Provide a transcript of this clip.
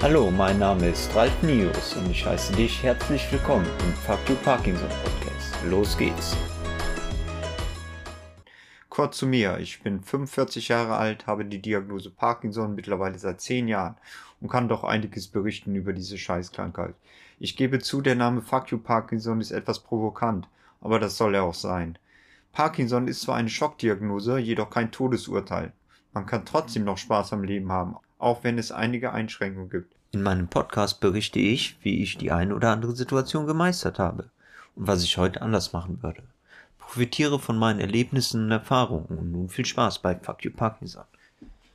Hallo, mein Name ist Ralf Nius und ich heiße dich herzlich willkommen im Fuck You Parkinson Podcast. Los geht's! Kurz zu mir. Ich bin 45 Jahre alt, habe die Diagnose Parkinson mittlerweile seit 10 Jahren und kann doch einiges berichten über diese Scheißkrankheit. Ich gebe zu, der Name Fuck You Parkinson ist etwas provokant, aber das soll er auch sein. Parkinson ist zwar eine Schockdiagnose, jedoch kein Todesurteil. Man kann trotzdem noch Spaß am Leben haben, auch wenn es einige Einschränkungen gibt. In meinem Podcast berichte ich, wie ich die eine oder andere Situation gemeistert habe und was ich heute anders machen würde. Profitiere von meinen Erlebnissen und Erfahrungen und nun viel Spaß bei Fuck You Parkinson.